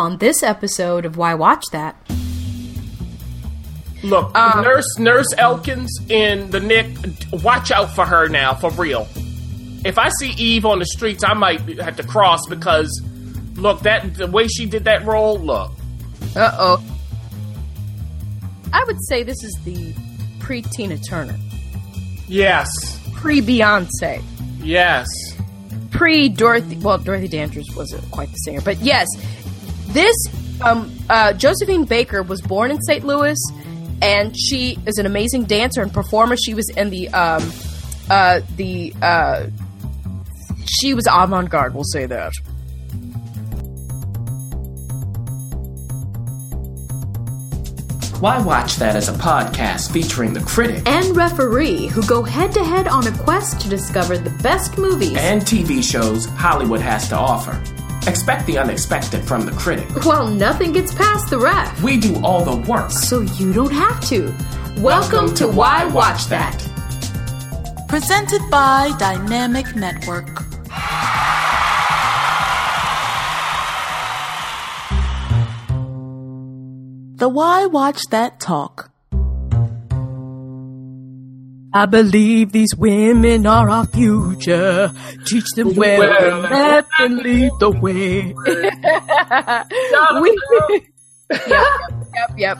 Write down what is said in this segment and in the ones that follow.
on this episode of Why Watch That. Look, Um, Nurse Nurse Elkins in the Nick, watch out for her now, for real. If I see Eve on the streets, I might have to cross because, look, that the way she did that role, look. Uh oh. I would say this is the pre Tina Turner, Yes, pre Beyonce, yes. pre Dorothy. Well, Dorothy Dandridge wasn't quite the singer, but yes, this um, uh, Josephine Baker was born in St. Louis, and she is an amazing dancer and performer. She was in the um, uh, the uh, she was avant garde. We'll say that. Why Watch That as a podcast featuring the critic And referee who go head to head on a quest to discover the best movies. and TV shows Hollywood has to offer. Expect the unexpected from the critic. well, nothing gets past the ref, We do all the work. so you don't have to. Welcome, to Why Watch That. Presented by Dynamic Network. The Why Watch That Talk. I believe these women are our future. Teach them well, Well. let them lead the way. we, yep, yep, yep, yep.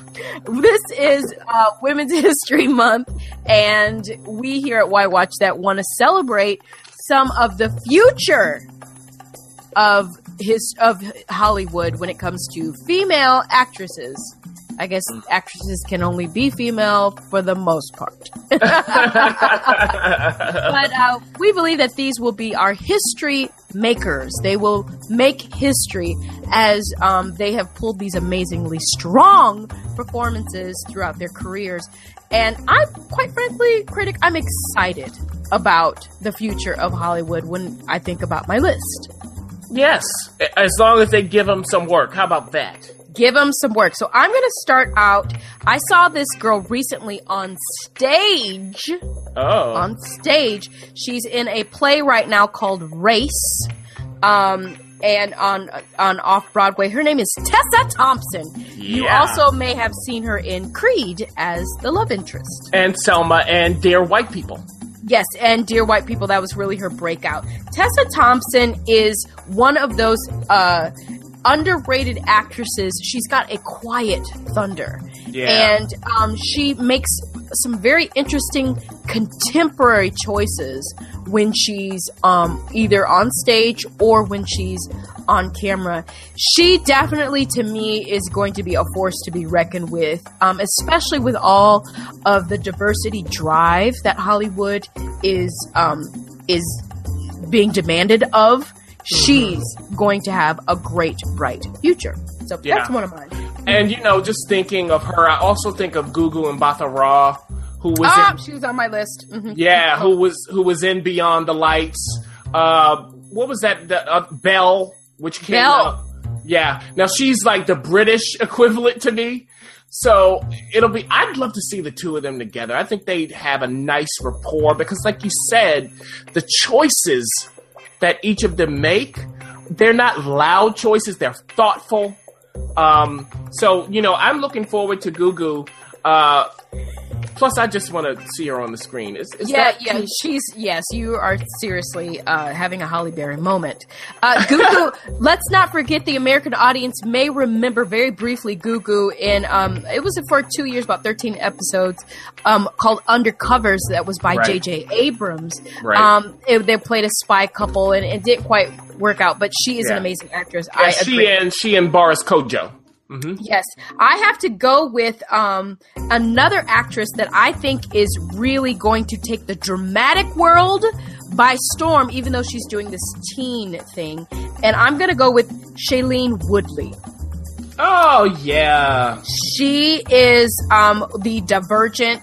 This is uh, Women's History Month, and we here at Why Watch That want to celebrate some of the future of his of Hollywood when it comes to female actresses. I guess actresses can only be female for the most part. but uh, we believe that these will be our history makers. They will make history as um, they have pulled these amazingly strong performances throughout their careers. And I'm quite frankly, critic, I'm excited about the future of Hollywood when I think about my list. Yes, as long as they give them some work. How about that? Give them some work. So I'm going to start out. I saw this girl recently on stage. Oh, on stage. She's in a play right now called Race. Um, and on on off Broadway, her name is Tessa Thompson. Yeah. You also may have seen her in Creed as the love interest. and Selma and Dear White People. Yes, and Dear White People, that was really her breakout. Tessa Thompson is one of those uh, underrated actresses. She's got a quiet thunder. Yeah. And um, she makes some very interesting contemporary choices when she's um, either on stage or when she's on camera. She definitely, to me, is going to be a force to be reckoned with, um, especially with all of the diversity drive that Hollywood is um, is being demanded of. She's going to have a great, bright future. So Yeah. that's one of mine. And you know, just thinking of her, I also think of Gugu Mbatha-Raw, who was Ah, in, she was on my list. Mhm. yeah, who was who was in Beyond the Lights. Uh, what was that? The, uh, Belle, which came Belle. out. Yeah, now she's like the British equivalent to me. So it'll be. I'd love to see the two of them together. I think they'd have a nice rapport because, like you said, the choices that each of them make, they're not loud choices. They're thoughtful. Um, so you know, I'm looking forward to Gugu. Uh, plus, I just want to see her on the screen. Is, is Yeah, that yeah, she's yes. You are seriously uh, having a Halle Berry moment. Uh, Gugu. let's not forget the American audience may remember very briefly Gugu in um, it was for two years, about thirteen episodes, um, called Undercovers. That was by Right. J.J. Abrams. Right. Um, it- they played a spy couple, and it didn't quite work out. But she is an amazing actress. Yeah, I she agree. and she and Boris Kodjoe. Yes, I have to go with um, another actress that I think is really going to take the dramatic world by storm, even though she's doing this teen thing. And I'm going to go with Shailene Woodley. Oh yeah, She is um, the Divergent,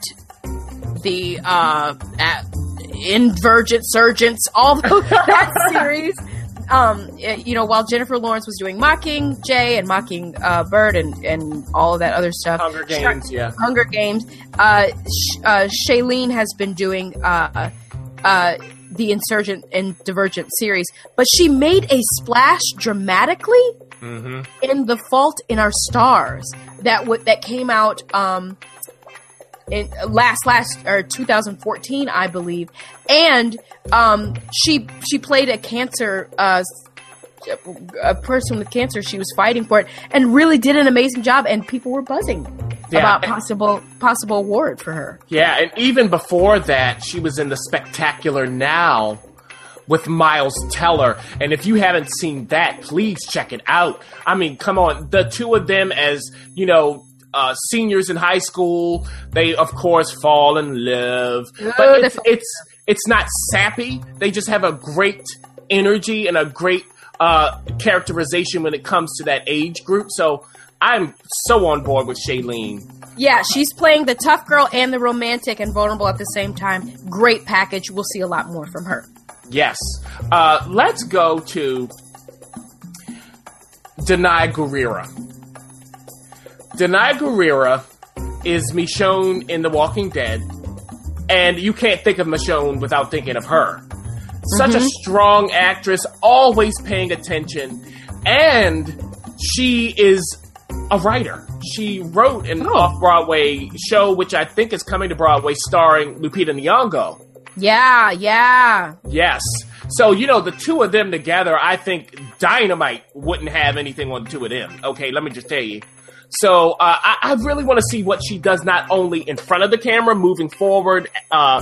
the uh, uh, Invergent surgeons, all that series. Um, it- you know, while Jennifer Lawrence was doing Mocking Jay and Mocking uh, Bird and, and all of that other stuff, Hunger Games. Yeah, Hunger Games. Uh, Sh- uh, Shailene has been doing uh, uh, the Insurgent and Divergent series, but she made a splash dramatically in The Fault in Our Stars that w- that came out um, in last last or 2014, I believe, and um, she she played a cancer. Uh, a person with cancer, she was fighting for it, and really did an amazing job. And people were buzzing Yeah, about and- possible possible award for her. Yeah, and even before that, she was in the Spectacular Now with Miles Teller. And if you haven't seen that, please check it out. I mean, come on, the two of them as you know. Uh, seniors in high school, they of course fall in love, but it's, it's it's not sappy. They just have a great energy and a great uh, characterization when it comes to that age group. So I'm so on board with Shailene. Yeah, she's playing the tough girl and the romantic and vulnerable at the same time. Great package. We'll see a lot more from her. Yes. Uh, let's go to Danai Gurira. Danai Gurira is Michonne in The Walking Dead, and you can't think of Michonne without thinking of her. Such a mm-hmm. strong actress, always paying attention, and she is a writer. She wrote an oh. off Broadway show, which I think is coming to Broadway, starring Lupita Nyong'o. Yeah, yeah. Yes. So, you know, the two of them together, I think Dynamite wouldn't have anything on the two of them. Okay, let me just tell you. So, uh, I, I really want to see what she does not only in front of the camera, moving forward uh,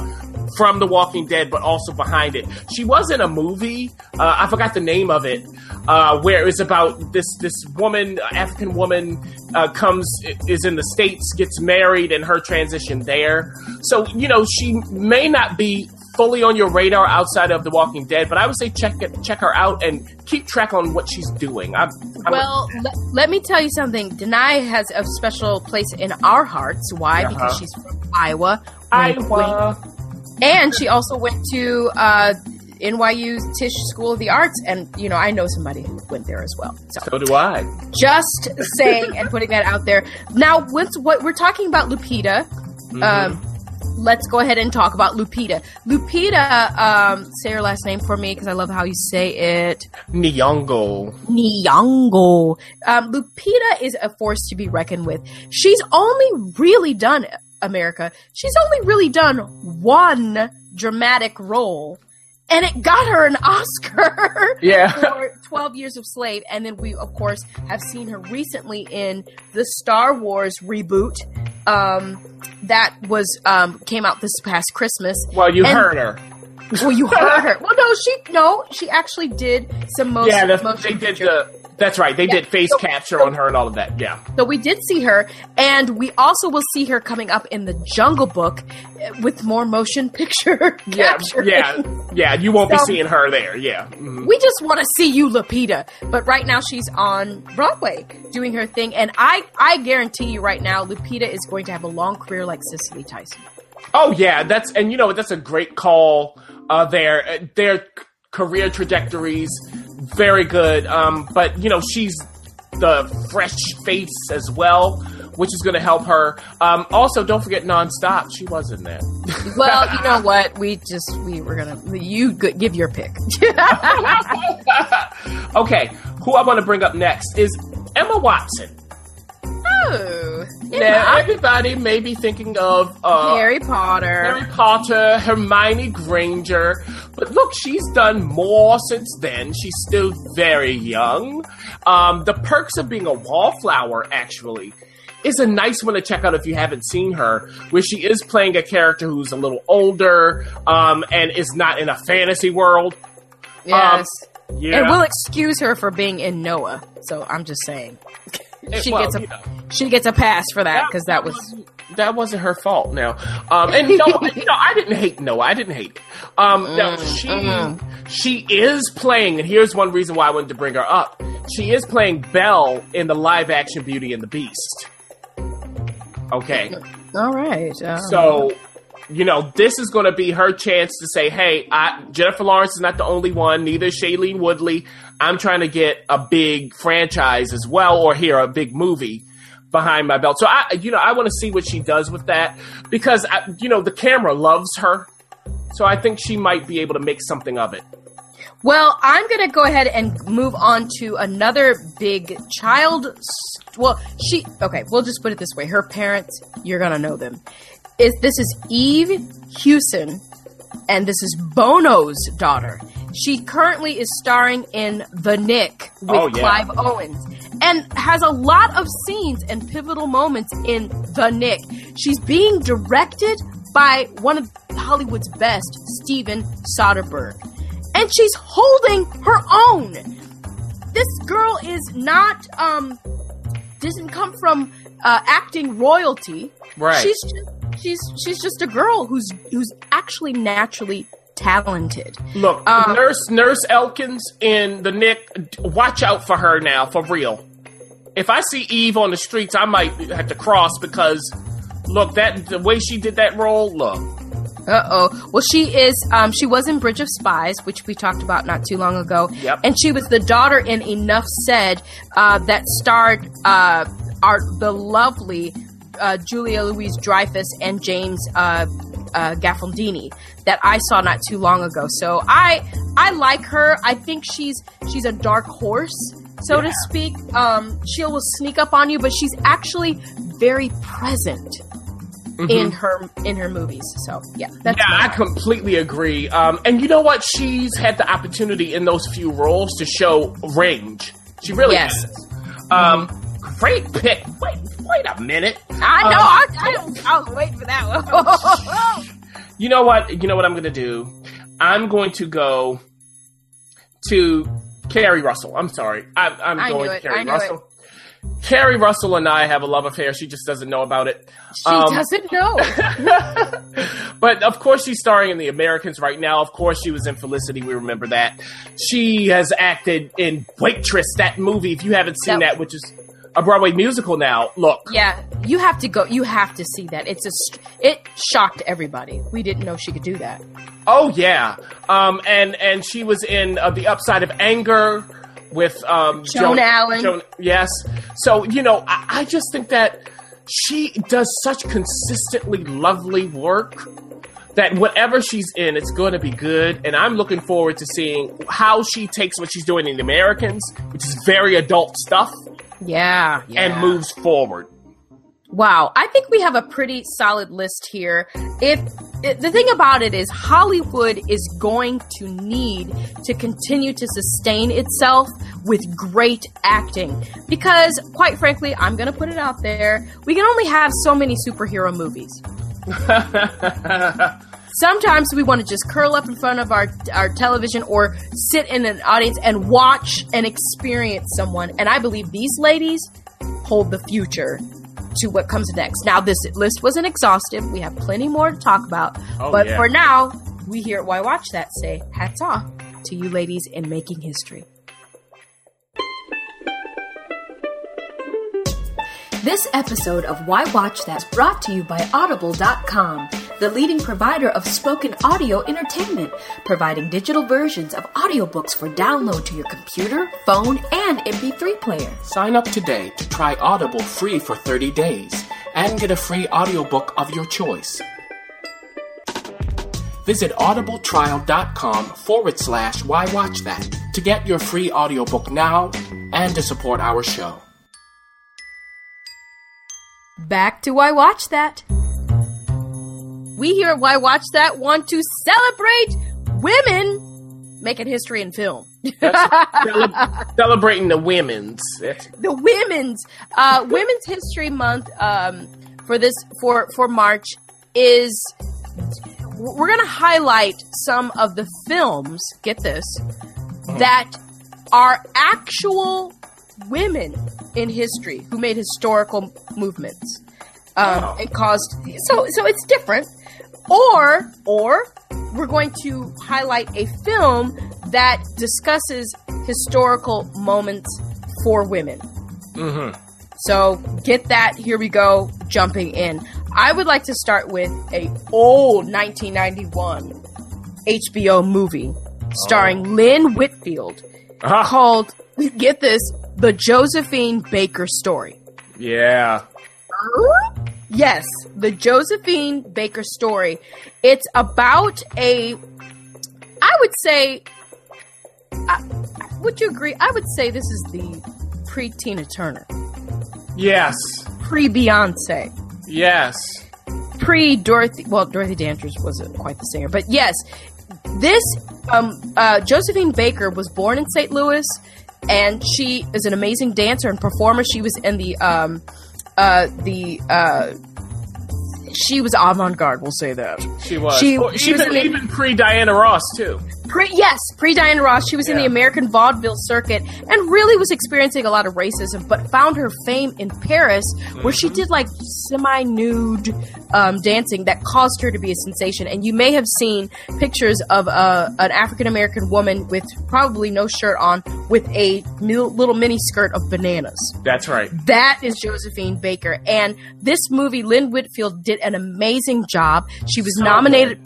from The Walking Dead, but also behind it. She was in a movie, uh, I forgot the name of it, uh, where it's about this this woman, African woman, uh, comes is in the states, gets married, and her transition there. So, you know, she may not be fully on your radar outside of The Walking Dead, but I would say check it, check her out and keep track on what she's doing. I'm, I'm Well, le- let me tell you something. Danai has a special place in our hearts. Why? Because Uh-huh. she's from Iowa. Iowa. And she also went to uh, NYU Tisch School of the Arts. And, you know, I know somebody who went there as well. So So do I. just saying and putting that out there. Now, once what we're talking about Lupita, um, let's go ahead and talk about Lupita. Lupita, um, say her last name for me because I love how you say it. Nyong'o. Nyong'o. Um, Lupita is a force to be reckoned with. She's only really done America. She's only really done one dramatic role, and it got her an Oscar. Yeah. for 12 Years of Slave. And then we, of course, have seen her recently in the Star Wars reboot. Um, that was um, came out this past Christmas. Well, you And- heard her. Well, you heard her. Well, no, she no, she actually did some motion. Yeah, that's, motion they did picture. the. That's right. They Yeah. did face So- capture on her and all of that. Yeah. So we did see her, and we also will see her coming up in the Jungle Book with more motion picture Yeah. capture. Yeah. Yeah. You won't be seeing her there. Yeah. Mhm. We just want to see you, Lupita. But right now she's on Broadway doing her thing, and I I guarantee you right now, Lupita is going to have a long career like Cicely Tyson. Oh yeah, that's and you know that's a great call uh, there. Uh, Their c- career trajectories very good, um, but you know she's the fresh face as well, which is going to help her. Um, also, don't forget nonstop. She was in that. Well, you know what? We just we were gonna you give your pick. okay, who I want to bring up next is Emma Watson. oh, Now, everybody may be thinking of uh, Harry Potter. Harry Potter, Hermione Granger. But look, she's done more since then. She's still very young. Um, the perks of being a wallflower, actually, is a nice one to check out if you haven't seen her, where she is playing a character who's a little older um, and is not in a fantasy world. yes. Yeah. And we'll excuse her for being in Noah. So I'm just saying, she well, gets a she gets a pass for that because that was wasn't- that wasn't her fault. Now, um, and no, you know, I didn't hate Noah. I didn't hate it. Um, now she mm. she is playing, and here's one reason why I wanted to bring her up. She is playing Belle in the live action Beauty and the Beast. Okay, all right. Uh, so you know this is going to be her chance to say, "Hey, I, Jennifer Lawrence is not the only one. Neither is Shailene Woodley. I'm trying to get a big franchise as well, or here a big movie." behind my belt. So I, you know, I want to see what she does with that because, I, you know, the camera loves her. So I think she might be able to make something of it. Well, I'm going to go ahead and move on to another big child. s- Well, she. Okay, we'll just put it this way. Her parents, you're going to know them. Is This is Eve Hewson, and this is Bono's daughter. She currently is starring in The Nick with Oh, yeah. Clive Owens and has a lot of scenes and pivotal moments in The Nick. She's being directed by one of Hollywood's best, Steven Soderbergh. And she's holding her own. This girl is not um doesn't come from uh, acting royalty. Right. She's just, she's she's just a girl who's who's actually naturally talented. Look, Um, Nurse Nurse Elkins in the Nick. Watch out for her now, for real. If I see Eve on the streets, I might have to cross because look that the way she did that role. Look, Uh oh. Well, she is. Um, she was in Bridge of Spies, which we talked about not too long ago. Yep. And she was the daughter in Enough Said uh, that starred uh, our the lovely uh, Julia Louise Dreyfus and James uh, uh, that I saw not too long ago. So I I like her. I think she's she's a dark horse, so to speak. Um, she will sneak up on you, but she's actually very present in her in her movies. So yeah, that's yeah, I completely agree. Um, and you know what? She's had the opportunity in those few roles to show range. She really Yes. has. Um, great pick. Wait, wait a minute. I know. Um, I, I, I was waiting for that one. You know what? You know what I'm going to do? I'm going to go to Keri Russell. I'm sorry. I, I'm I going to Keri Russell. Keri Russell and I have a love affair. She just doesn't know about it. she Um, doesn't know. but of course, she's starring in The Americans right now. Of course, she was in Felicity. We remember that. She has acted in Waitress, that movie. If you haven't seen Yep. that, which is a Broadway musical now, look. yeah, you have to go. You have to see that. It's a. It shocked everybody. We didn't know she could do that. Oh yeah, um, and and she was in uh, the Upside of Anger with um, Joan Allen. Joan, yes. So you know, I, I just think that she does such consistently lovely work that whatever she's in, it's going to be good. And I'm looking forward to seeing how she takes what she's doing in the Americans, which is very adult stuff, Yeah, yeah. and moves forward. Wow, I think we have a pretty solid list here. If the thing about it is, Hollywood is going to need to continue to sustain itself with great acting because, quite frankly, I'm going to put it out there: we can only have so many superhero movies. Sometimes we want to just curl up in front of our our television or sit in an audience and watch and experience someone. And I believe these ladies hold the future to what comes next. Now, this list wasn't exhaustive. We have plenty more to talk about. Oh, but yeah. for now, we here at Why Watch That say hats off to you ladies in making history. This episode of Why Watch That is brought to you by Audible.com, the leading provider of spoken audio entertainment, providing digital versions of audiobooks for download to your computer, phone, and MP3 player. Sign up today to try Audible free for 30 days and get a free audiobook of your choice. Visit audibletrial.com forward slash why watch that to get your free audiobook now and to support our show. Back to Why Watch That. We here at Why Watch That want to celebrate women making history in film. Cele- celebrating the women's. the women's uh, Women's History Month um, for this for for March is we're going to highlight some of the films. Get this that are actual women in history who made historical movements um, Oh. and caused so so it's different or or we're going to highlight a film that discusses historical moments for women Mm-hmm. so get that here we go jumping in i would like to start with a old 1991 hbo movie starring lynn whitfield Uh-huh. called get this the josephine baker story Yeah. Yes, the Josephine Baker story. It's about a, I would say, Would you agree? I would say this is the pre Tina Turner, Yes. pre Beyonce, Yes. pre Dorothy. Well, Dorothy Dandridge wasn't quite the singer, but yes, this um, uh, Josephine Baker was born in St. Louis, and she is an amazing dancer and performer. She was in the um, uh, the uh, she was avant garde. We'll say that. She was. She- Or she was even, the- even pre Diana Ross, too. Pre, yes, pre Diana Ross, she was in the American vaudeville circuit and really was experiencing a lot of racism, but found her fame in Paris, where she Mm-hmm. did like semi nude um, dancing that caused her to be a sensation. And you may have seen pictures of uh, an African American woman with probably no shirt on, with a mil- little mini skirt of bananas. That's right. That is Josephine Baker. And this movie, Lynn Whitfield did an amazing job. She was So nominated.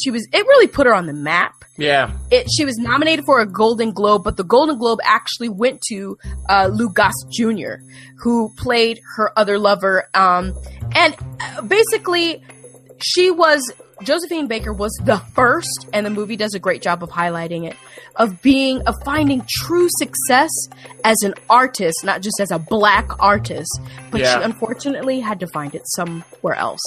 She was. It really put her on the map Yeah. it, she was nominated for a Golden Globe, but the Golden Globe actually went to uh, Lou Goss Jr., who played her other lover. Um, and uh, basically, she was Josephine Baker was the first, and the movie does a great job of highlighting it, of being of finding true success as an artist, not just as a black artist. But Yeah. she unfortunately had to find it somewhere else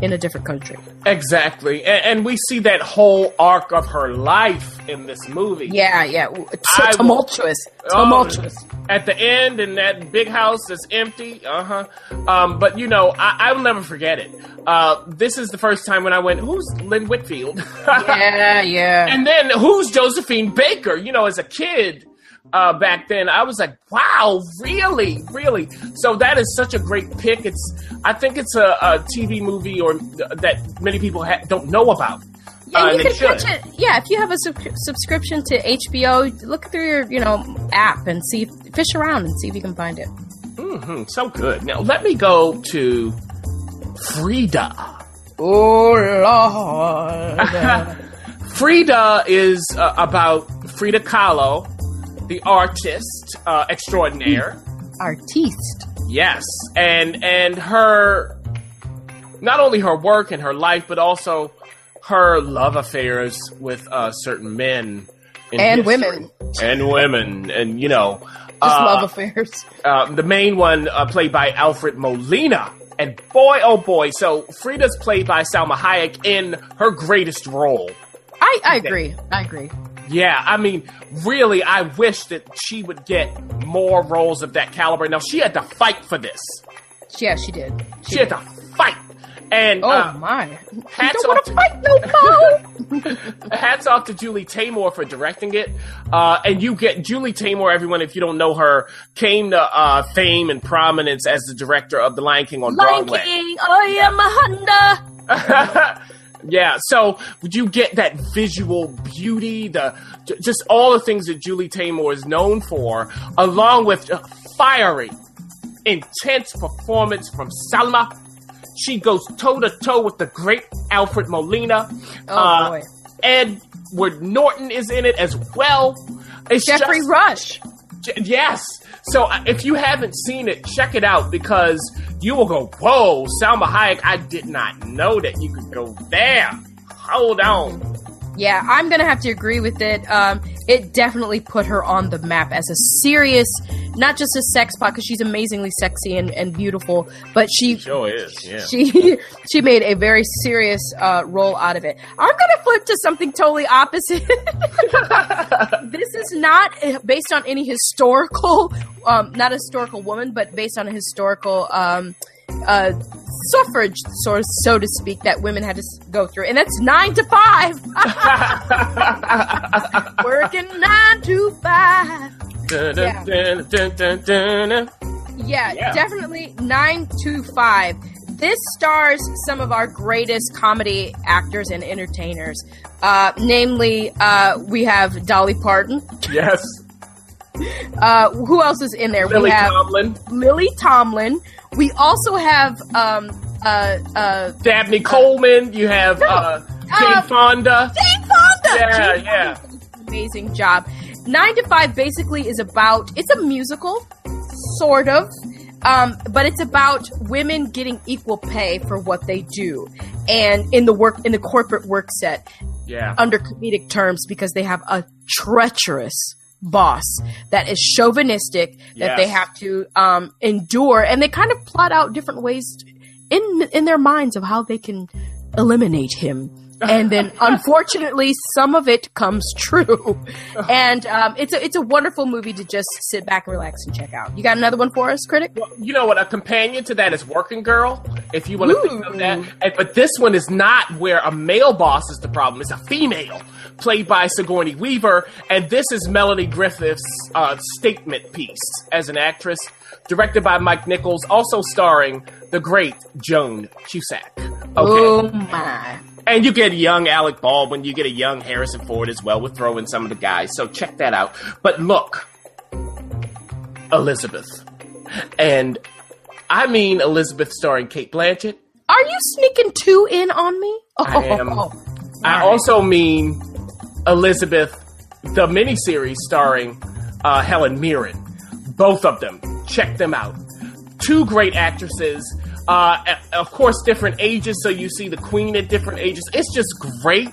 in a different country. Exactly. And, and we see that whole arc of her life in this movie. Yeah, yeah, it's so I will- tumultuous, Oh, tumultuous. at the end in that big house that's empty. Uh huh. Um, but you know, I, I will never forget it. Uh, this is the first time when I went, "Who's Lynn Whitfield?" Yeah, yeah. and then who's Josephine Baker? You know, as a kid. Uh, back then, I was like, "Wow, really, really." So that is such a great pick. It's, I think it's a, a TV movie or that many people ha- don't know about. Yeah, Uh, you can catch it. Yeah, if you have a sub- subscription to HBO, look through your you know app and see, fish around and see if you can find it. hmm so good. Now let me go to Frida. Oh Lord! Frida is uh, about Frida Kahlo, the artist uh, extraordinaire. Artiste. Yes, and and her not only her work and her life, but also her love affairs with uh, certain men in And history. women. and women, and you know, Just uh, love affairs. uh, the main one uh, played by Alfred Molina. And boy, oh boy, so Frida's played by Salma Hayek in her greatest role. I, I agree. I agree. Yeah, I mean, really, I wish that she would get more roles of that caliber. Now, she had to fight for this. Yeah, she did. She had to fight. And Oh uh, my! Hats don't want off to fight no hats off to Julie Taymor for directing it. Uh, and you get Julie Taymor, everyone, if you don't know her, came to uh, fame and prominence as the director of The Lion King on Broadway. Lion Broadway. King, I am a Honda. yeah, so would you get that visual beauty, the just all the things that Julie Taymor is known for, along with a fiery, intense performance from Salma. She goes toe to toe with the great Alfred Molina. Oh Uh, boy, Edward Norton is in it as well. It's Jeffrey just- Rush. J- Yes. So uh, if you haven't seen it, check it out because you will go, whoa, Salma Hayek, I did not know that you could go there. Hold on. Yeah, I'm gonna have to agree with it. Um, it definitely put her on the map as a serious, not just a sex pot because she's amazingly sexy and, and beautiful, but she Sure is, yeah. she she made a very serious uh, role out of it. I'm gonna flip to something totally opposite. this is not uh, based on any historical, um, not a historical woman, but based on a historical um, uh, suffrage, so so to speak, that women had to go through, and that's nine to five. Working nine to five. Yeah. Yeah, Yeah. definitely 925. This stars some of our greatest comedy actors and entertainers. Uh, namely, uh, we have Dolly Parton. Yes. Uh, who else is in there? Lily we have Tomlin, Lily Tomlin. We also have um, uh, uh, Dabney Coleman, you have uh, Jane Uh, Fonda. Jane Fonda. Yeah, Jane yeah. Fonda Amazing job. Nine to Five basically is about. It's a musical, sort of, um, but it's about women getting equal pay for what they do, and in the work in the corporate work set Yeah. under comedic terms because they have a treacherous boss that is chauvinistic that they have to um, endure, and they kind of plot out different ways in in their minds of how they can eliminate him. And then, unfortunately, some of it comes true, and um, it's a it's a wonderful movie to just sit back, and relax, and check out. You got another one for us, critic? You know what? A companion to that is Working Girl, if you want to think of that. And, but this one is not where a male boss is the problem. It's a female, played by Sigourney Weaver. And this is Melanie Griffith's uh, statement piece as an actress, directed by Mike Nichols, also starring the great Joan Cusack. Okay. Oh my! And you get young Alec Baldwin, you get a young Harrison Ford as well. We'll throw in some of the guys. So check that out. But look, Elizabeth. And I mean Elizabeth starring Cate Blanchett. Are you sneaking two in on me? Oh, I am. I also mean Elizabeth, the miniseries starring uh, Helen Mirren. Both of them. Check them out. Two great actresses. Uh, of course, different ages, so you see the queen at different ages. It's just great,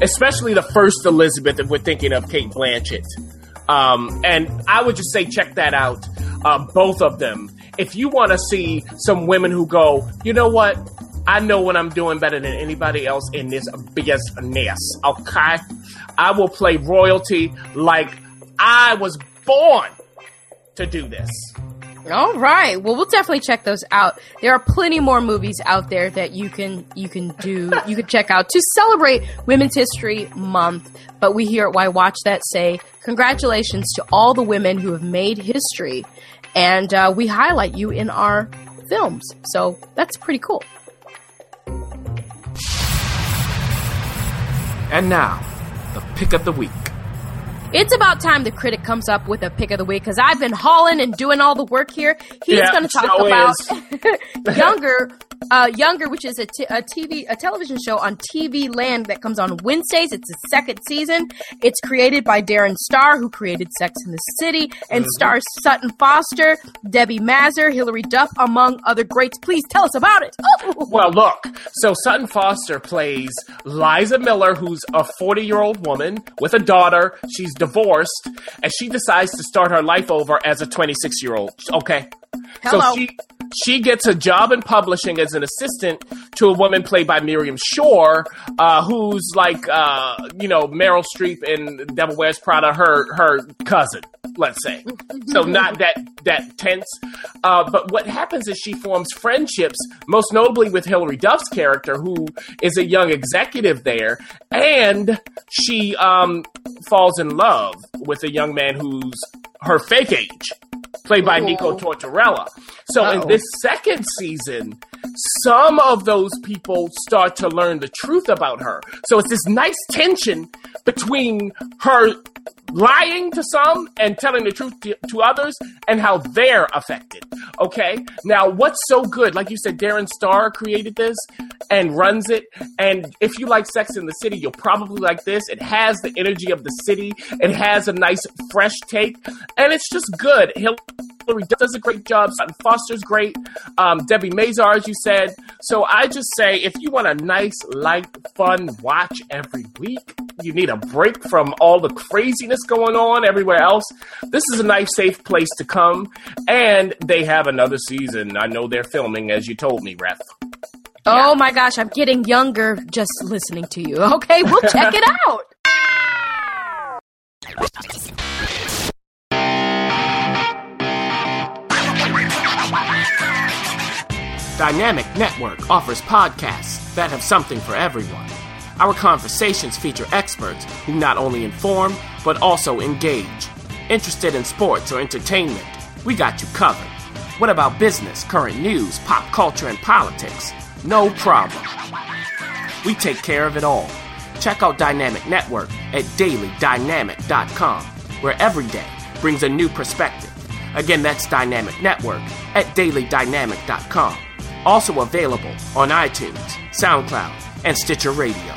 especially the first Elizabeth if we're thinking of Cate Blanchett. Um, and I would just say check that out, uh, both of them. If you want to see some women who go, you know what? I know what I'm doing better than anybody else in this business. Okay, I will play royalty like I was born to do this. All right. Well, we'll definitely check those out. There are plenty more movies out there that you can you can do you can check out to celebrate Women's History Month. But we here at Why Watch That say congratulations to all the women who have made history, and uh, we highlight you in our films. So that's pretty cool. And now, the pick of the week. It's about time the critic comes up with a pick of the week because I've been hauling and doing all the work here. He's Yeah, going to talk so about Younger, uh, Younger, which is a, t- a TV, a television show on TV Land that comes on Wednesdays. It's the second season. It's created by Darren Star, who created Sex in the City, and stars Sutton Foster, Debi Mazar, Hilary Duff, among other greats. Please tell us about it. Oh! Well, look. So Sutton Foster plays Liza Miller, who's a 40 year old woman with a daughter. She's divorced, and she decides to start her life over as a 26 year old. Okay. Hello. So she she gets a job in publishing as an assistant to a woman played by Miriam Shor, uh, who's like uh, you know Meryl Streep in Devil Wears Prada, her her cousin, let's say. So not that that tense. Uh, but what happens is she forms friendships, most notably with Hilary Duff's character, who is a young executive there, and she um, falls in love with a young man who's her fake age played by Nico Tortorella. So in Uh-oh. this second season, some of those people start to learn the truth about her. So it's this nice tension between her lying to some and telling the truth to, to others and how they're affected. Okay? Now, what's so good? Like you said, Darren Star created this and runs it. And if you like Sex in the City, you'll probably like this. It has the energy of the city, it has a nice, fresh take, and it's just good. Hilary does a great job. Sutton Foster's great. Um, Debi Mazar, as you said. So I just say, if you want a nice, light, fun watch every week, you need a break from all the craziness going on everywhere else. This is a nice, safe place to come. And they have another season. I know they're filming, as you told me, Ref. Oh my gosh, I'm getting younger just listening to you. Okay, we'll check it out. Dynamic Network offers podcasts that have something for everyone. Our conversations feature experts who not only inform, but also engage. Interested in sports or entertainment? We got you covered. What about business, current news, pop culture, and politics? No problem. We take care of it all. Check out Dynamic Network at dailydynamic.com, where every day brings a new perspective. Again, that's Dynamic Network at dailydynamic.com. Also available on iTunes, SoundCloud, and Stitcher Radio.